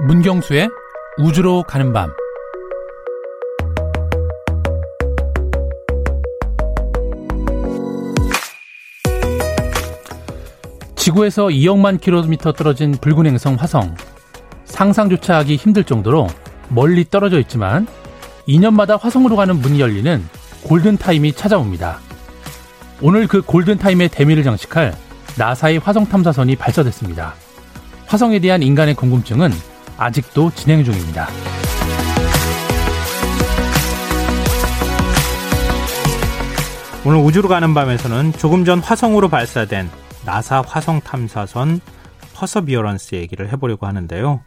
문경수의 우주로 가는 밤 지구에서 2억만 킬로미터 떨어진 붉은 행성 화성 상상조차 하기 힘들 정도로 멀리 떨어져 있지만 2년마다 화성으로 가는 문이 열리는 골든타임이 찾아옵니다. 오늘 그 골든타임의 대미를 장식할 나사의 화성 탐사선이 발사됐습니다. 화성에 대한 인간의 궁금증은 아직도 진행 중입니다. 오늘 우주로 가는 밤에서는 조금 전 화성으로 발사된 나사 화성 탐사선 퍼서비어런스 얘기를 해보려고 하는데요.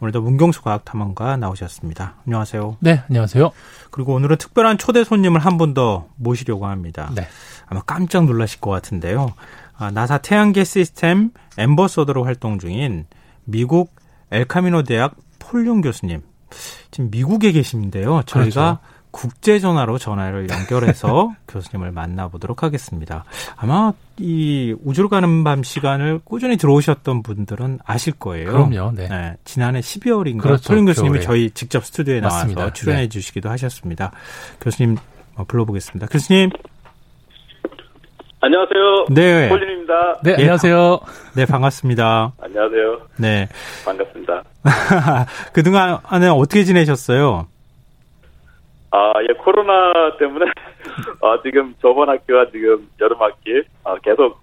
오늘도 문경수 과학탐험가 나오셨습니다. 안녕하세요. 네, 안녕하세요. 그리고 오늘은 특별한 초대 손님을 한 분 더 모시려고 합니다. 네. 아마 깜짝 놀라실 것 같은데요. 아, 나사 태양계 시스템 ambassador로 활동 중인 미국 엘카미노 대학 폴 윤 교수님. 지금 미국에 계신데요. 저희가 그렇죠. 국제 전화로 전화를 연결해서 교수님을 만나보도록 하겠습니다. 아마 이 우주로 가는 밤 시간을 꾸준히 들어오셨던 분들은 아실 거예요. 그럼요. 네. 네 지난해 12월인가 그렇죠. 폴 윤 교수님이 저희 직접 스튜디오에 맞습니다. 나와서 출연해 네. 주시기도 하셨습니다. 교수님 어, 불러보겠습니다. 교수님. 안녕하세요. 네. 폴린입니다. 네, 안녕하세요. 네, 반갑습니다. 안녕하세요. 네. 반갑습니다. 그동안에 어떻게 지내셨어요? 아, 예, 코로나 때문에, 아, 지금 저번 학교가 지금 여름 학기, 아, 계속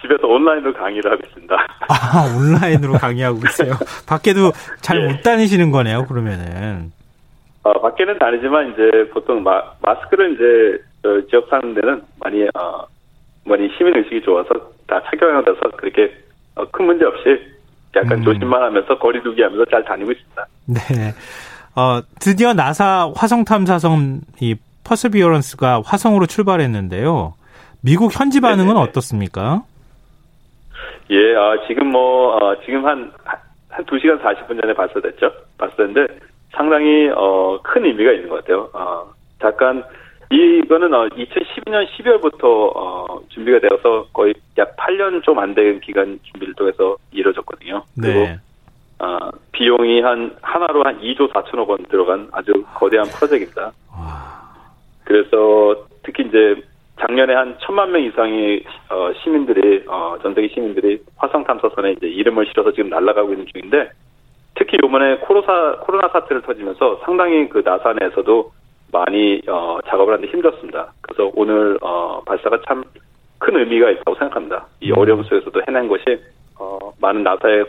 집에서 온라인으로 강의를 하고 있습니다. 아, 온라인으로 강의하고 있어요. 밖에도 잘못 예. 다니시는 거네요, 그러면은. 아, 밖에는 다니지만, 이제 보통 마, 마스크를 이제, 어, 지역 사는 데는 많이, 어, 많이 시민의식이 좋아서 다 착용해서 그렇게 어, 큰 문제 없이 약간 음. 조심만 하면서 거리두기 하면서 잘 다니고 있습니다. 네. 어, 드디어 나사 화성 탐사선 이 퍼스비어런스가 화성으로 출발했는데요. 미국 현지 반응은 네네. 어떻습니까? 예, 아, 지금 뭐, 어, 지금 한, 한 2시간 40분 전에 발사됐죠? 발사됐는데 상당히, 어, 큰 의미가 있는 것 같아요. 어, 잠깐, 이거는 어, 2012년 12월부터 어, 준비가 되어서 거의 약 8년 좀 안 된 기간 준비를 통해서 이루어졌거든요. 네. 그리고 어, 비용이 한 하나로 한 2조 4천억 원 들어간 아주 거대한 프로젝트입니다. 그래서 특히 이제 작년에 한 천만 명 이상의 어, 시민들이 어, 전 세계 시민들이 화성 탐사선에 이제 이름을 실어서 지금 날아가고 있는 중인데 특히 이번에 코로사 코로나 사태를 터지면서 상당히 그 나사 내에서도 많이 어, 작업을 하는데 힘들었습니다. 그래서 오늘 어, 발사가 참 큰 의미가 있다고 생각합니다. 이 음. 어려움 속에서도 해낸 것이 어, 많은 나사의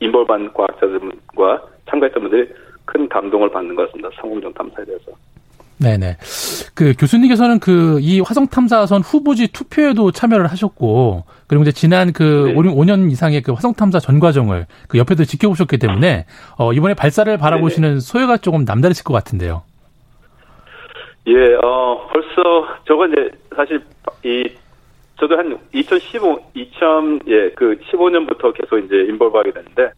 인볼반 과학자들과 참가했던 분들이 큰 감동을 받는 것 같습니다. 성공정 탐사에 대해서. 네네. 그 교수님께서는 그 이 화성 탐사선 후보지 투표에도 참여를 하셨고 그리고 이제 지난 그 네. 5년 이상의 그 화성 탐사 전 과정을 그 옆에도 지켜보셨기 때문에 어 이번에 발사를 바라보시는 네네. 소회가 조금 남다르실 것 같은데요. 예, 어 벌써 저거 이제 사실 이 저도 한 2015, 2000, 예, 그 15년부터 계속 이제 인볼브하게 됐는데,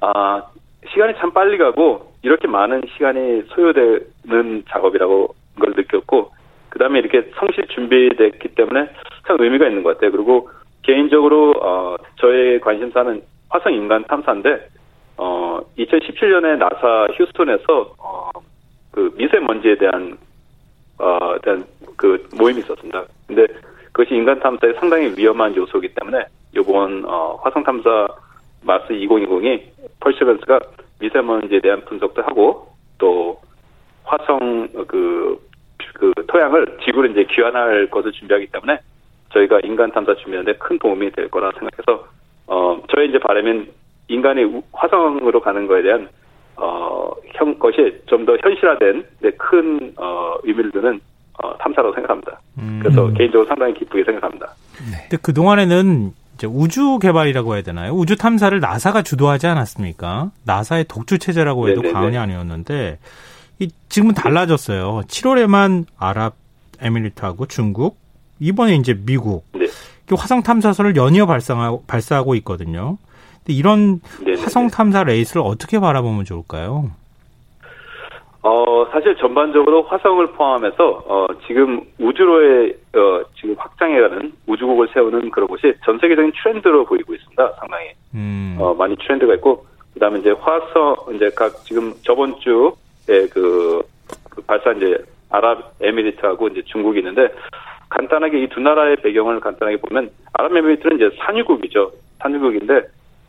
아, 시간이 참 빨리 가고, 이렇게 많은 시간이 소요되는 작업이라고 걸 느꼈고, 그 다음에 이렇게 성실 준비됐기 때문에 참 의미가 있는 것 같아요. 그리고 개인적으로, 어, 저의 관심사는 화성 인간 탐사인데, 어, 2017년에 나사 휴스톤에서, 어, 그 미세먼지에 대한, 어, 대한 그 모임이 있었습니다. 근데 그것이 인간 탐사에 상당히 위험한 요소이기 때문에 이번 어, 화성 탐사 마스 2020이 펄시벤스가 미세먼지에 대한 분석도 하고 또 화성 그, 그 토양을 지구로 이제 귀환할 것을 준비하기 때문에 저희가 인간 탐사 준비하는데 큰 도움이 될 거라 생각해서 어 저희 이제 바람은 인간이 화성으로 가는 거에 대한 어 형 것이 좀 더 현실화된 큰 어, 의미를 두는 어, 탐사라고 생각합니다. 음. 그래서 개인적으로 상당히 기쁘게 생각합니다. 네. 근데 그 동안에는 이제 우주 개발이라고 해야 되나요? 우주 탐사를 나사가 주도하지 않았습니까? 나사의 독주 체제라고 해도 네네네. 과언이 아니었는데 이 지금은 달라졌어요. 7월에만 아랍 에미리트하고 중국, 이번에 이제 미국 네. 화성 탐사선을 연이어 발사하고, 발사하고 있거든요. 근데 이런 네네네. 화성 탐사 레이스를 어떻게 바라보면 좋을까요? 어, 사실 전반적으로 화성을 포함해서, 어, 지금 우주로의, 어, 지금 확장해가는 우주국을 세우는 그런 곳이 전 세계적인 트렌드로 보이고 있습니다, 상당히. 음. 어, 많이 트렌드가 있고, 그다음에 이제 화성 이제 각 지금 저번 주에 그, 그 발사 이제 아랍에미리트하고 이제 중국이 있는데 간단하게 이 두 나라의 배경을 간단하게 보면 아랍에미리트는 이제 산유국이죠. 산유국인데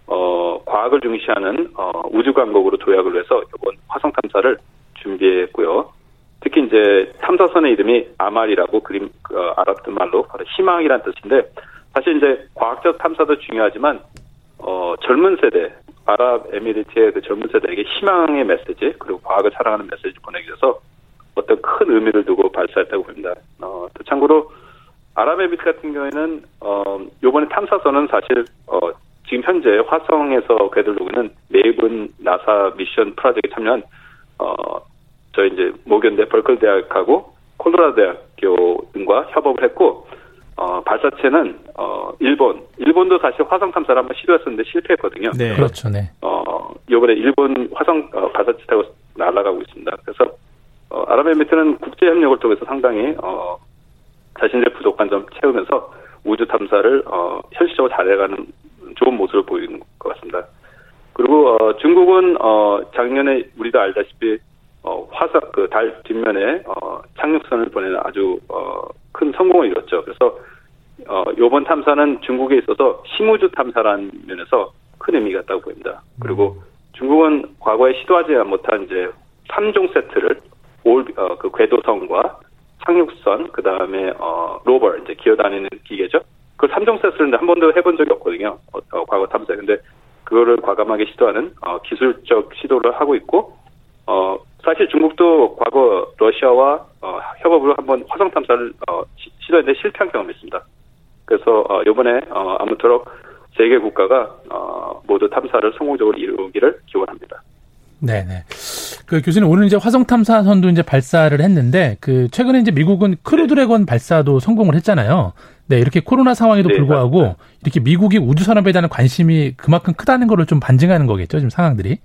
어 과학을 중시하는 어 우주 강국으로 도약을 해서 이번 화성 탐사를 준비했고요. 특히 이제 탐사선의 이름이 아말이라고 그림 어, 아랍 말로 바로 희망이란 뜻인데 사실 이제 과학적 탐사도 중요하지만 어 젊은 세대 아랍에미리트의 그 젊은 세대에게 희망의 메시지 그리고 과학을 사랑하는 메시지 보내기 위해서 어떤 큰 의미를 두고 발사했다고 봅니다. 어, 또 참고로 아랍에미리트 같은 경우에는 어 요번에 탐사선은 사실 어 지금 현재 화성에서 궤도를 두고 있는 메이븐 나사 미션 프로젝트에 참여한 어 저희 이제 모견대 벌클 대학하고 콜로라도 대학교 등과 협업을 했고 어 발사체는 어 일본 일본도 사실 화성 탐사를 한번 시도했었는데 실패했거든요. 네. 그렇죠. 네. 어 요번에 일본 화성 어, 발사체 타고 날아가고 있습니다. 그래서 어 아랍에미리트는 국제 협력을 통해서 상당히 어 자신들의 부족한 점 채우면서 우주 탐사를 어 현실적으로 잘해가는 좋은 모습을 보이는 것 같습니다. 그리고 어 중국은 어 작년에 우리도 알다시피 어, 화성 그달 뒷면에 어, 착륙선을 보내는 아주 어, 큰 성공을 이뤘죠. 그래서 어, 이번 탐사는 중국에 있어서 심우주 탐사라는 면에서 큰 의미가 있다고 보입니다. 그리고 중국은 과거에 시도하지 못한 이제 3종 세트를 올, 어, 그 궤도선과 착륙선, 그 다음에, 어, 로버, 이제 기어다니는 기계죠. 그 3종 세트를 한 번도 해본 적이 없거든요. 어, 어, 과거 탐사에. 근데 그거를 과감하게 시도하는, 어, 기술적 시도를 하고 있고, 어, 사실 중국도 과거 러시아와 어, 협업으로 한번 화성 탐사를 어, 시도했는데 실패한 경험이 있습니다. 그래서 어, 이번에 어, 아무쪼록 세계 국가가 어, 모두 탐사를 성공적으로 이루기를 기원합니다. 네네. 그 교수님 오늘 이제 화성 탐사선도 이제 발사를 했는데 그 최근에 이제 미국은 크루 드래곤 발사도 성공을 했잖아요. 네 이렇게 코로나 상황에도 네, 불구하고 맞습니다. 이렇게 미국이 우주 산업에 대한 관심이 그만큼 크다는 거를 좀 반증하는 거겠죠 지금 상황들이.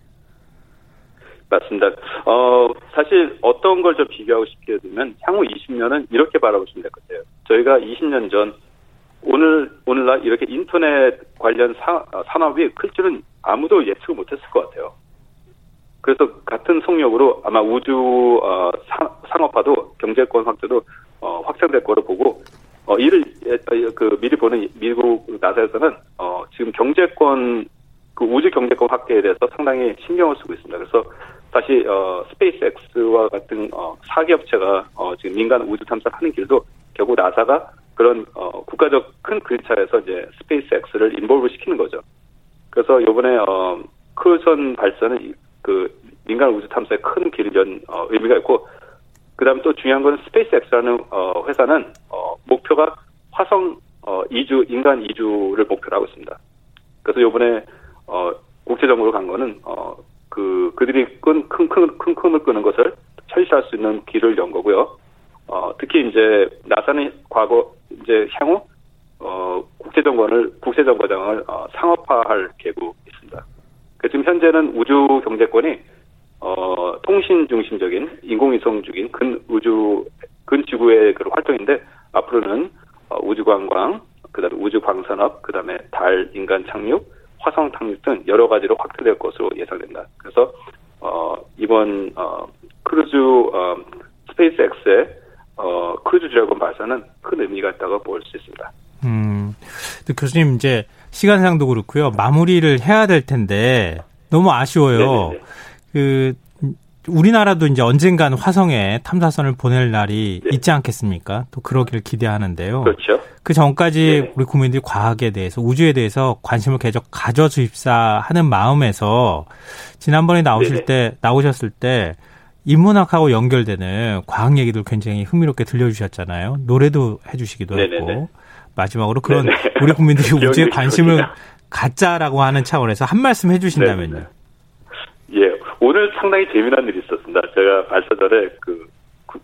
맞습니다. 어, 사실 어떤 걸 좀 비교하고 싶게 되면 향후 20년은 이렇게 바라보시면 될 것 같아요. 저희가 20년 전 오늘 오늘날 이렇게 인터넷 관련 사, 산업이 클 줄은 아무도 예측을 못했을 것 같아요. 그래서 같은 속력으로 아마 우주 어, 상업화도 경제권 확대도 어, 확장될 거로 보고 어, 이를 그 미리 보는 미국 나사에서는 어, 지금 경제권 그 우주 경제권 확대에 대해서 상당히 신경을 쓰고 있습니다. 그래서 다시 어 스페이스X와 같은 어 사기업체가 어 지금 민간 우주 탐사를 하는 길도 결국 나사가 그런 어 국가적 큰 그림 차원에서 이제 스페이스X를 involve 시키는 거죠. 그래서 요번에 어 크루선 발사는 그 민간 우주 탐사에 큰 길을 연 어, 의미가 있고 그다음 또 중요한 건 스페이스X라는 어 회사는 어 목표가 화성 어 이주 인간 이주를 목표로 하고 있습니다. 그래서 요번에 어 국제적으로 간 거는 어 그 그들이 끈 큰 큰큰 큼을 끄는 것을 현실할 수 있는 길을 연 거고요. 어, 특히 이제 나사는 과거 이제 향후 어, 국제정권을 국제정거장을 어, 상업화할 계획이 있습니다. 그 지금 현재는 우주 경제권이 어, 통신 중심적인 인공위성 중인 근 우주 근 지구의 그런 활동인데 앞으로는 어, 우주 관광, 그다음에 우주 광산업, 그다음에 달 인간 착륙, 화성 탐험 등 여러 가지로 확대될 것으로 예상된다. 그래서 어, 이번 어, 크루 어, 스페이스X의 어, 크루 드래곤 발사는 큰 의미가 있다고 볼 수 있습니다. 음, 교수님 이제 시간상도 그렇고요. 마무리를 해야 될 텐데 너무 아쉬워요. 네네네. 그 우리나라도 이제 언젠간 화성에 탐사선을 보낼 날이 네. 있지 않겠습니까? 또 그러기를 기대하는데요. 그렇죠. 그 전까지 네. 우리 국민들이 과학에 대해서 우주에 대해서 관심을 계속 가져주십사 하는 마음에서 지난번에 나오실 네. 때 나오셨을 때 인문학하고 연결되는 과학 얘기들 굉장히 흥미롭게 들려주셨잖아요. 노래도 해주시기도. 했고 마지막으로 그런 네네. 우리 국민들이 우주에 관심을 갖자라고 하는 차원에서 한 말씀 해주신다면요. 네네. 예, 오늘 상당히 재미난 일이 있었습니다. 제가 발사 전에 그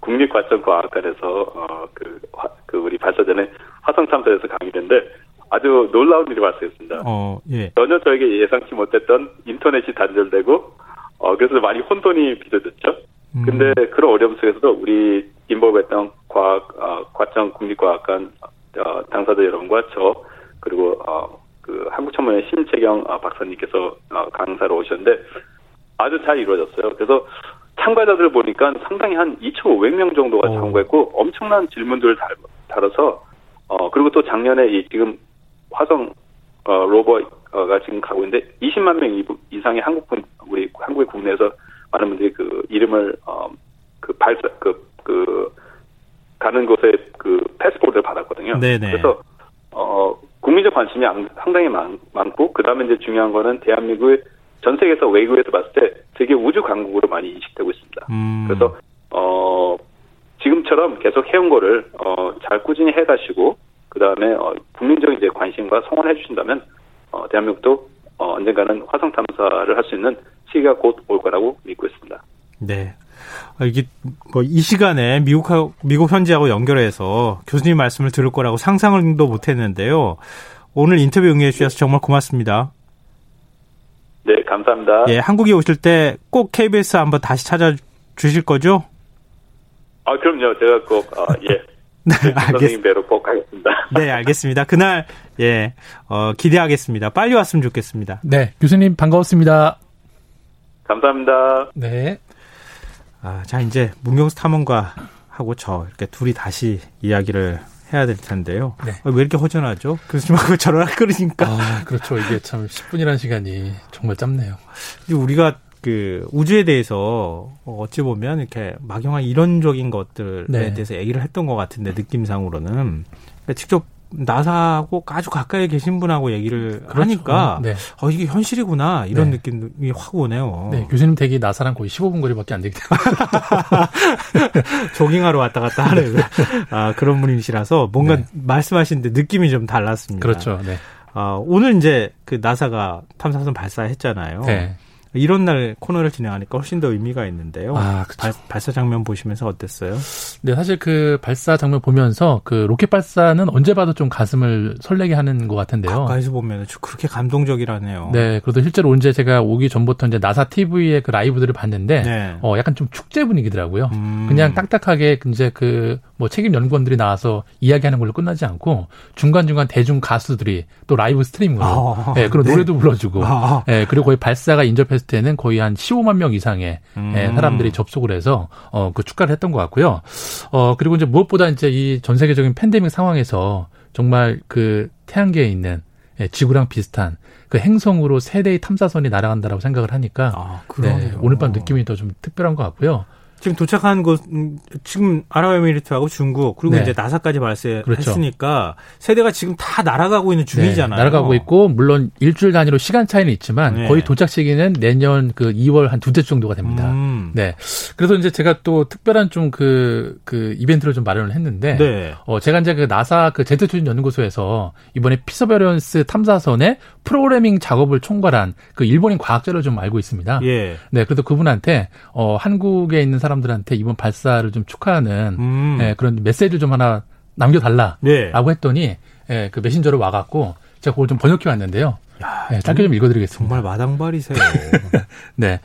국립과천과학관에서 어그 그 우리 발사 전에 화성 탐사에서 강의했는데 아주 놀라운 일이 발생했습니다. 어, 예. 전혀 저에게 예상치 못했던 인터넷이 단절되고 어 그래서 많이 혼돈이 빚어졌죠. 음. 근데 그런 어려움 속에서도 우리 인볼했던 과학 어, 과천 국립과학관 어, 당사자 여러분과 저 그리고 어, 그 한국천문의 심채경 어, 박사님께서 어, 강사로 오셨는데 아주 잘 이루어졌어요. 그래서 참가자들 보니까 상당히 한 2,500명 정도가 참가했고 엄청난 질문들을 달, 달아서 어 그리고 또 작년에 이 지금 화성 어 로버가 지금 가고 있는데 20만 명 이상의 한국 분 우리 한국의 국내에서 많은 분들이 그 이름을 어그 발사 그그 그 가는 곳에 그 패스포트를 받았 거든요. 네네. 그래서 어 국민적 관심이 상당히 많, 많고 그다음에 이제 중요한 거는 대한민국의 전 세계에서 외국에서 봤을 때 되게 우주 강국으로 많이 인식되고 있습니다. 음. 그래서 어 지금처럼 계속 해온 거를 어 잘 꾸준히 해 가시고 그 다음에 어, 국민적인 이제 관심과 성원해 주신다면 어, 대한민국도 어, 언젠가는 화성 탐사를 할 수 있는 시기가 곧 올 거라고 믿고 있습니다. 네. 아, 이게 뭐 이 시간에 미국 미국 현지하고 연결해서 교수님 말씀을 들을 거라고 상상도 못했는데요. 오늘 인터뷰 응해 주셔서 정말 고맙습니다. 네, 감사합니다. 예, 한국에 오실 때 꼭 KBS 한번 다시 찾아 주실 거죠? 아, 그럼요. 제가 꼭, 아, 예. 네, 선생님 뵈러 꼭 하겠습니다. 네, 알겠습니다. 그날, 예, 어, 기대하겠습니다. 빨리 왔으면 좋겠습니다. 네, 교수님 반가웠습니다. 감사합니다. 네. 아, 자, 이제 문경수 탐험가 하고 저 이렇게 둘이 다시 이야기를 해야 될 텐데요. 네. 어, 왜 이렇게 허전하죠? 교수님하고 저랑 그러니까. 아, 그렇죠. 이게 참 10분이라는 시간이 정말 짧네요. 우리가 그 우주에 대해서 어찌 보면 이렇게 막연한 이론적인 것들에 네. 대해서 얘기를 했던 것 같은데 느낌상으로는 그러니까 직접 나사하고 아주 가까이 계신 분하고 얘기를 그렇죠. 하니까 네. 어 이게 현실이구나 이런 네. 느낌이 확 오네요. 네, 교수님 댁이 나사랑 거의 15분 거리밖에 안 되기 때문에 조깅하러 왔다 갔다 하는 아, 그런 분이시라서 뭔가 네. 말씀하시는데 느낌이 좀 달랐습니다. 그렇죠. 네. 아, 오늘 이제 그 나사가 탐사선 발사했잖아요. 네. 이런 날 코너를 진행하니까 훨씬 더 의미가 있는데요. 아, 발, 발사 장면 보시면서 어땠어요? 네, 사실 그 발사 장면 보면서 그 로켓 발사는 언제 봐도 좀 가슴을 설레게 하는 것 같은데요. 가까이서 보면 그렇게 감동적이라네요. 네, 그래도 실제로 언제 제가 오기 전부터 이제 나사 TV의 그 라이브들을 봤는데, 네. 어, 약간 좀 축제 분위기더라고요. 음. 그냥 딱딱하게 이제 그 뭐 책임 연구원들이 나와서 이야기하는 걸로 끝나지 않고 중간중간 대중 가수들이 또 라이브 스트리밍으로 아, 네, 그런 네. 노래도 불러주고, 아. 네, 그리고 거의 발사가 인접 했을 때는 거의 한 15만 명 이상의 음. 예, 사람들이 접속을 해서 어, 그 축가를 했던 것 같고요. 어, 그리고 이제 무엇보다 이제 이 전 세계적인 팬데믹 상황에서 정말 그 태양계에 있는 예, 지구랑 비슷한 그 행성으로 세 대의 탐사선이 날아간다라고 생각을 하니까 아, 네, 오늘 밤 느낌이 더 좀 특별한 것 같고요. 지금 도착한 곳 음, 지금 아랍에미리트하고 중국 그리고 네. 이제 나사까지 발사했으니까 그렇죠. 세대가 지금 다 날아가고 있는 중이잖아요. 네, 날아가고 있고 물론 일주일 단위로 시간 차이는 있지만 네. 거의 도착 시기는 내년 그 2월 한 두째 정도가 됩니다. 음. 네. 그래서 이제 제가 또 특별한 좀 그그 그 이벤트를 좀 마련을 했는데 네. 어 제가 이제 그 나사 그 제트 추진 연구소에서 이번에 피서베런스 탐사선의 프로그래밍 작업을 총괄한 그 일본인 과학자를 좀 알고 있습니다. 예. 네. 그래서 그분한테 어 한국에 있는 사람들한테 이번 발사를 좀 축하하는 음. 예, 그런 메시지를 좀 하나 남겨달라라고 네. 했더니 예, 그 메신저로 와갖고 제가 그걸 좀 번역해 왔는데요. 야, 예, 짧게 좀 읽어드리겠습니다. 정말 마당발이세요. 네,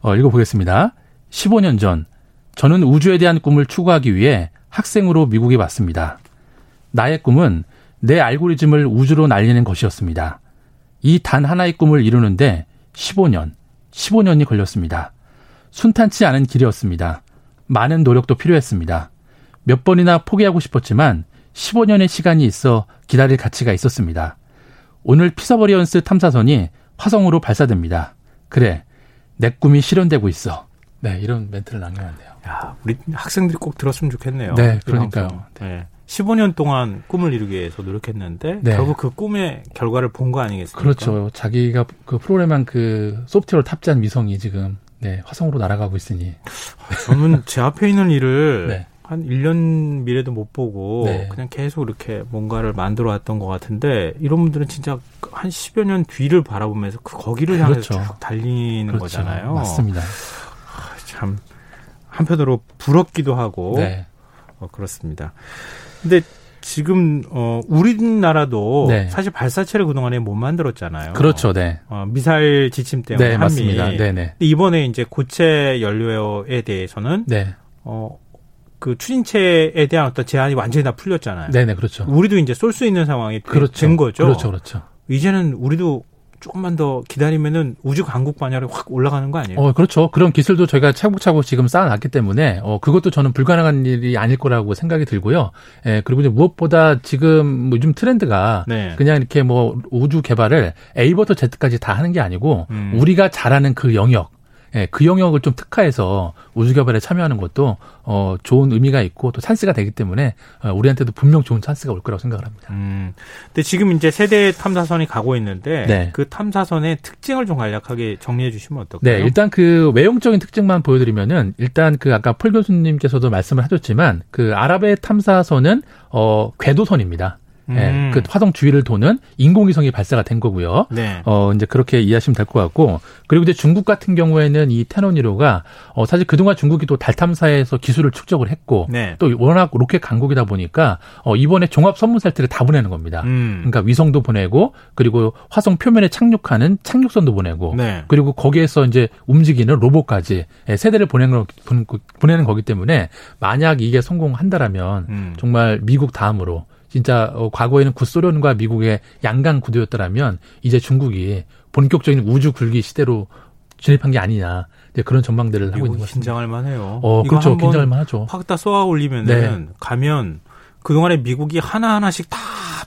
어, 읽어보겠습니다. 15년 전 저는 우주에 대한 꿈을 추구하기 위해 학생으로 미국에 왔습니다. 나의 꿈은 내 알고리즘을 우주로 날리는 것이었습니다. 이 단 하나의 꿈을 이루는데 15년, 15년이 걸렸습니다. 순탄치 않은 길이었습니다. 많은 노력도 필요했습니다. 몇 번이나 포기하고 싶었지만 15년의 시간이 있어 기다릴 가치가 있었습니다. 오늘 퍼서비어런스 탐사선이 화성으로 발사됩니다. 그래, 내 꿈이 실현되고 있어. 네, 이런 멘트를 남겨놨네요. 야, 우리 학생들이 꼭 들었으면 좋겠네요. 네, 그러니까요. 네. 15년 동안 꿈을 이루기 위해서 노력했는데 네. 결국 그 꿈의 결과를 본 거 아니겠습니까? 그렇죠. 자기가 그 프로그램한 그 소프트웨어를 탑재한 위성이 지금 네, 화성으로 날아가고 있으니. 저는 제 앞에 있는 일을 네. 한 1년 미래도 못 보고 네. 그냥 계속 이렇게 뭔가를 만들어 왔던 것 같은데 이런 분들은 진짜 한 10여 년 뒤를 바라보면서 그 거기를 향해서 그렇죠. 쭉 달리는 그렇죠. 거잖아요. 맞습니다. 아, 참 한편으로 부럽기도 하고 네. 어, 그렇습니다. 근데 지금 어 우리나라도 네. 사실 발사체를 그동안에 못 만들었잖아요. 그렇죠. 네. 어, 미사일 지침 때문에 네, 맞습니다. 네, 네. 이번에 이제 고체 연료에 대해서는 네. 어 그 추진체에 대한 어떤 제한이 완전히 다 풀렸잖아요. 네, 네, 그렇죠. 우리도 이제 쏠 수 있는 상황이 그렇죠. 된 거죠. 그렇죠. 그렇죠. 이제는 우리도 조금만 더 기다리면은 우주 강국 반열에 확 올라가는 거 아니에요? 어, 그렇죠. 그런 기술도 저희가 차곡차곡 지금 쌓아놨기 때문에, 어, 그것도 저는 불가능한 일이 아닐 거라고 생각이 들고요. 예, 그리고 이제 무엇보다 지금 뭐 요즘 트렌드가 네. 그냥 이렇게 뭐 우주 개발을 A부터 Z까지 다 하는 게 아니고, 음. 우리가 잘하는 그 영역, 예, 그 영역을 좀 특화해서 우주 개발에 참여하는 것도 어, 좋은 의미가 있고 또 찬스가 되기 때문에 어, 우리한테도 분명 좋은 찬스가 올 거라고 생각을 합니다. 음. 근데 지금 이제 세대 탐사선이 가고 있는데 네. 그 탐사선의 특징을 좀 간략하게 정리해 주시면 어떨까요? 네, 일단 그 외형적인 특징만 보여드리면은 일단 그 아까 폴 교수님께서도 말씀을 하셨지만 그 아랍의 탐사선은 어 궤도선입니다. 예, 음. 그 화성 주위를 도는 인공위성이 발사가 된 거고요. 네. 어, 이제 그렇게 이해하시면 될 것 같고. 그리고 이제 중국 같은 경우에는 이 테너니로가 어, 사실 그동안 중국이 또 달 탐사에서 기술을 축적을 했고 네. 또 워낙 로켓 강국이다 보니까 어, 이번에 종합 선문 살트를 다 보내는 겁니다. 음. 그러니까 위성도 보내고 그리고 화성 표면에 착륙하는 착륙선도 보내고 네. 그리고 거기에서 이제 움직이는 로봇까지 예, 세대를 보내는 거, 보내는 거기 때문에 만약 이게 성공한다라면 음. 정말 미국 다음으로 진짜 어, 과거에는 구소련과 미국의 양강 구도였더라면 이제 중국이 본격적인 우주 굴기 시대로 진입한 게 아니냐 이제 그런 전망들을 하고 있는 것 같습니다. 긴장할 만해요. 어, 그렇죠. 긴장할 만하죠. 확 다 쏘아 올리면은 네. 가면 그동안에 미국이 하나하나씩 다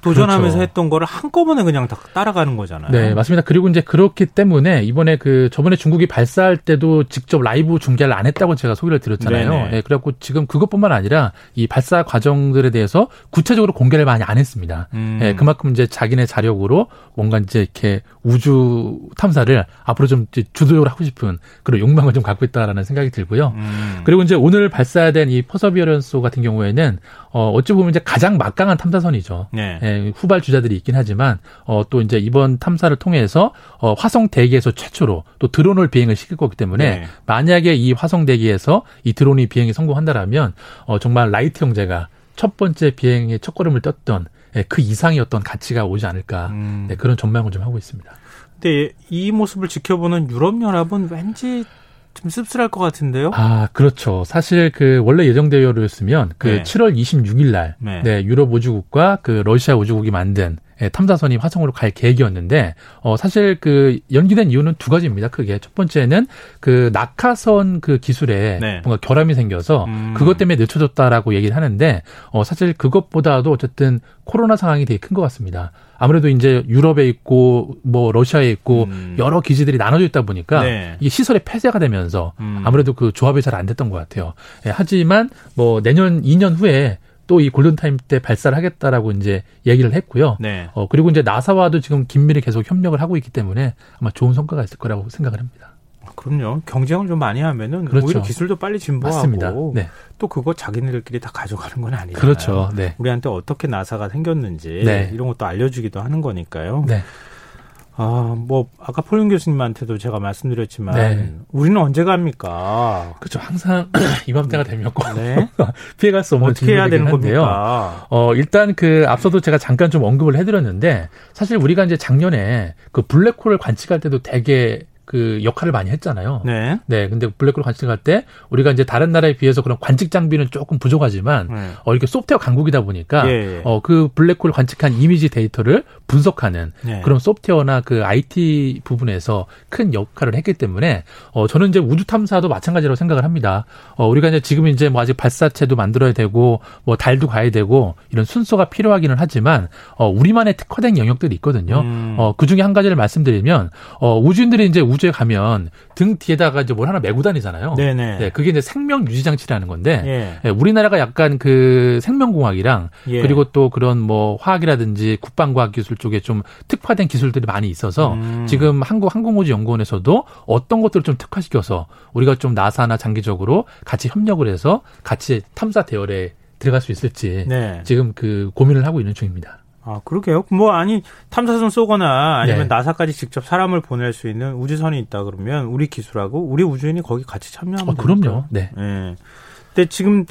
도전하면서 그렇죠. 했던 거를 한꺼번에 그냥 다 따라가는 거잖아요. 네, 맞습니다. 그리고 이제 그렇기 때문에 이번에 그 저번에 중국이 발사할 때도 직접 라이브 중계를 안 했다고 제가 소개를 드렸잖아요. 네네. 예, 그래갖고 지금 그것뿐만 아니라 이 발사 과정들에 대해서 구체적으로 공개를 많이 안 했습니다. 음. 예, 그만큼 이제 자기네 자력으로 뭔가 이제 이렇게 우주 탐사를 앞으로 좀 주도적으로 하고 싶은 그런 욕망을 좀 갖고 있다라는 생각이 들고요. 음. 그리고 이제 오늘 발사된 이 퍼서비어런스 같은 경우에는 어 어찌 보면 이제 가장 막강한 탐사선이죠. 네. 예, 후발 주자들이 있긴 하지만 어 또 이제 이번 탐사를 통해서 어 화성 대기에서 최초로 또 드론을 비행을 시킬 거기 때문에 네. 만약에 이 화성 대기에서 이 드론이 비행이 성공한다라면 어 정말 라이트 형제가 첫 번째 비행의 첫 걸음을 떴던 예, 그 이상의 어떤 가치가 오지 않을까 음. 네, 그런 전망을 좀 하고 있습니다. 근데 이 모습을 지켜보는 유럽 연합은 왠지 좀 씁쓸할 것 같은데요. 아, 그렇죠. 사실 그 원래 예정대로였으면 그 네. 7월 26일 날 네. 네. 유럽 우주국과 그 러시아 우주국이 만든 예, 탐사선이 화성으로 갈 계획이었는데 어 사실 그 연기된 이유는 두 가지입니다. 크게 첫 번째는 그 낙하선 그 기술에 네. 뭔가 결함이 생겨서 음. 그것 때문에 늦춰졌다라고 얘기를 하는데 어 사실 그것보다도 어쨌든 코로나 상황이 되게 큰 것 같습니다. 아무래도 이제 유럽에 있고 뭐 러시아에 있고 음. 여러 기지들이 나눠져 있다 보니까 네. 이게 시설의 폐쇄가 되면서 음. 아무래도 그 조합이 잘 안 됐던 것 같아요. 예, 하지만 뭐 내년 2년 후에 또 이 골든타임 때 발사를 하겠다라고 이제 얘기를 했고요. 네. 어, 그리고 이제 나사와도 지금 긴밀히 계속 협력을 하고 있기 때문에 아마 좋은 성과가 있을 거라고 생각을 합니다. 그럼요. 경쟁을 좀 많이 하면은 그렇죠. 오히려 기술도 빨리 진보하고. 네. 또 그거 자기네들끼리 다 가져가는 건 아니잖아요. 그렇죠. 네. 우리한테 어떻게 나사가 생겼는지 네. 이런 것도 알려주기도 하는 거니까요. 네. 아, 뭐 아까 폴윤 교수님한테도 제가 말씀드렸지만 네. 우리는 언제 갑니까? 그렇죠. 항상 이맘때가 되면 꼭 네. 피해갈 수 없는 어떻게 해야 되는 한데요. 겁니까? 어, 일단 그 앞서도 제가 잠깐 좀 언급을 해드렸는데 사실 우리가 이제 작년에 그 블랙홀을 관측할 때도 되게 그 역할을 많이 했잖아요. 네. 네, 근데 블랙홀 관측할 때 우리가 이제 다른 나라에 비해서 그런 관측 장비는 조금 부족하지만 네. 어 이렇게 소프트웨어 강국이다 보니까 예, 예. 어그 블랙홀 관측한 이미지 데이터를 분석하는 네. 그런 소프트웨어나 그 IT 부분에서 큰 역할을 했기 때문에 어 저는 이제 우주 탐사도 마찬가지라고 생각을 합니다. 어 우리가 이제 지금 이제 뭐 아직 발사체도 만들어야 되고 뭐 달도 가야 되고 이런 순서가 필요하기는 하지만 어 우리만의 특화된 영역들이 있거든요. 음. 어 그 중에 한 가지를 말씀드리면 어 우주인들이 이제 우 주에 가면 등 뒤에다가 이제 뭘 하나 메고 다니잖아요. 네네. 네, 그게 이제 생명 유지 장치라는 건데 예. 예, 우리나라가 약간 그 생명공학이랑 예. 그리고 또 그런 뭐 화학이라든지 국방과학 기술 쪽에 좀 특화된 기술들이 많이 있어서 음. 지금 한국 항공우주 연구원에서도 어떤 것들을 좀 특화시켜서 우리가 좀 나사나 장기적으로 같이 협력을 해서 같이 탐사 대열에 들어갈 수 있을지 네. 지금 그 고민을 하고 있는 중입니다. 아, 그러게요. 뭐, 아니, 탐사선 쏘거나 아니면 네. 나사까지 직접 사람을 보낼 수 있는 우주선이 있다 그러면 우리 기술하고 우리 우주인이 거기 같이 참여하면 어, 그럼요. 네. 예. 근데 지금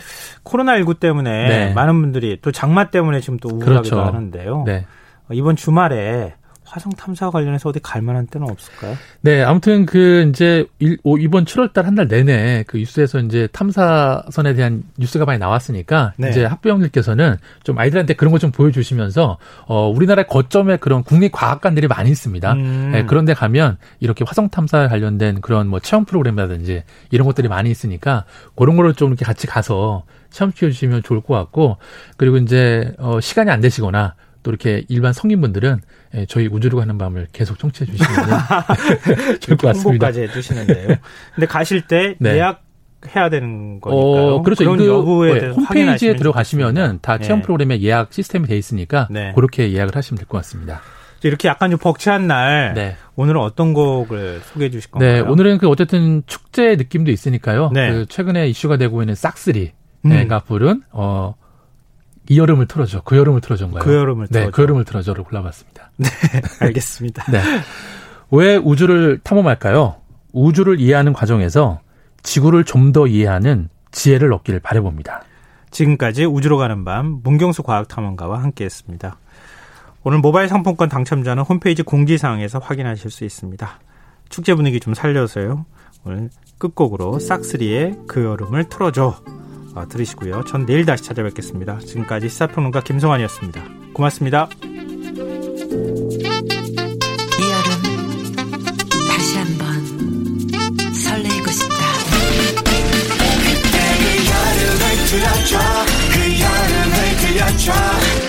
코로나19 때문에 네. 많은 분들이 또 장마 때문에 지금 또 우울하기도 그렇죠. 하는데요. 네. 어, 이번 주말에 화성 탐사 관련해서 어디 갈 만한 데는 없을까요? 네, 아무튼 그 이제 일, 오, 이번 7월 달 한 달 내내 그 뉴스에서 이제 탐사선에 대한 뉴스가 많이 나왔으니까 네. 이제 학부형들께서는 좀 아이들한테 그런 거 좀 보여주시면서 어 우리나라의 거점에 그런 국립 과학관들이 많이 있습니다. 음. 네, 그런데 가면 이렇게 화성 탐사 관련된 그런 뭐 체험 프로그램이라든지 이런 것들이 많이 있으니까 그런 거를 좀 이렇게 같이 가서 체험시켜 주시면 좋을 것 같고 그리고 이제 어 시간이 안 되시거나 또 이렇게 일반 성인분들은 예, 저희 우주로 가는 밤을 계속 청취해 주시면 좋을 것 같습니다. 홍보까지 해주시는데요. 근데 가실 때 네. 예약 해야 되는 거니까요. 어, 그렇죠. 그런 그, 여부에 네, 홈페이지에 들어가시면은 다 체험 네. 프로그램에 예약 시스템이 돼 있으니까 네. 그렇게 예약을 하시면 될 것 같습니다. 이렇게 약간 좀 벅찬 날 네. 오늘은 어떤 곡을 소개해 주실 건가요? 네, 오늘은 그 어쨌든 축제 느낌도 있으니까요. 네. 그 최근에 이슈가 되고 있는 싹스리가 음. 부른 어, 이 여름을 틀어줘. 그 여름을 틀어줘인가요? 그 여름을 틀어줘. 네, 그 여름을 틀어줘를 골라봤습니다. 네, 알겠습니다. 네. 왜 우주를 탐험할까요? 우주를 이해하는 과정에서 지구를 좀 더 이해하는 지혜를 얻기를 바래봅니다. 지금까지 우주로 가는 밤 문경수 과학탐험가와 함께했습니다. 오늘 모바일 상품권 당첨자는 홈페이지 공지사항에서 확인하실 수 있습니다. 축제 분위기 좀 살려서요. 오늘 끝곡으로 싹스리의 그 여름을 틀어줘 어, 어, 들으시고요. 전 내일 다시 찾아뵙겠습니다. 지금까지 시사평론가 김성환이었습니다. 고맙습니다. 들려줘 그 여름을 들려줘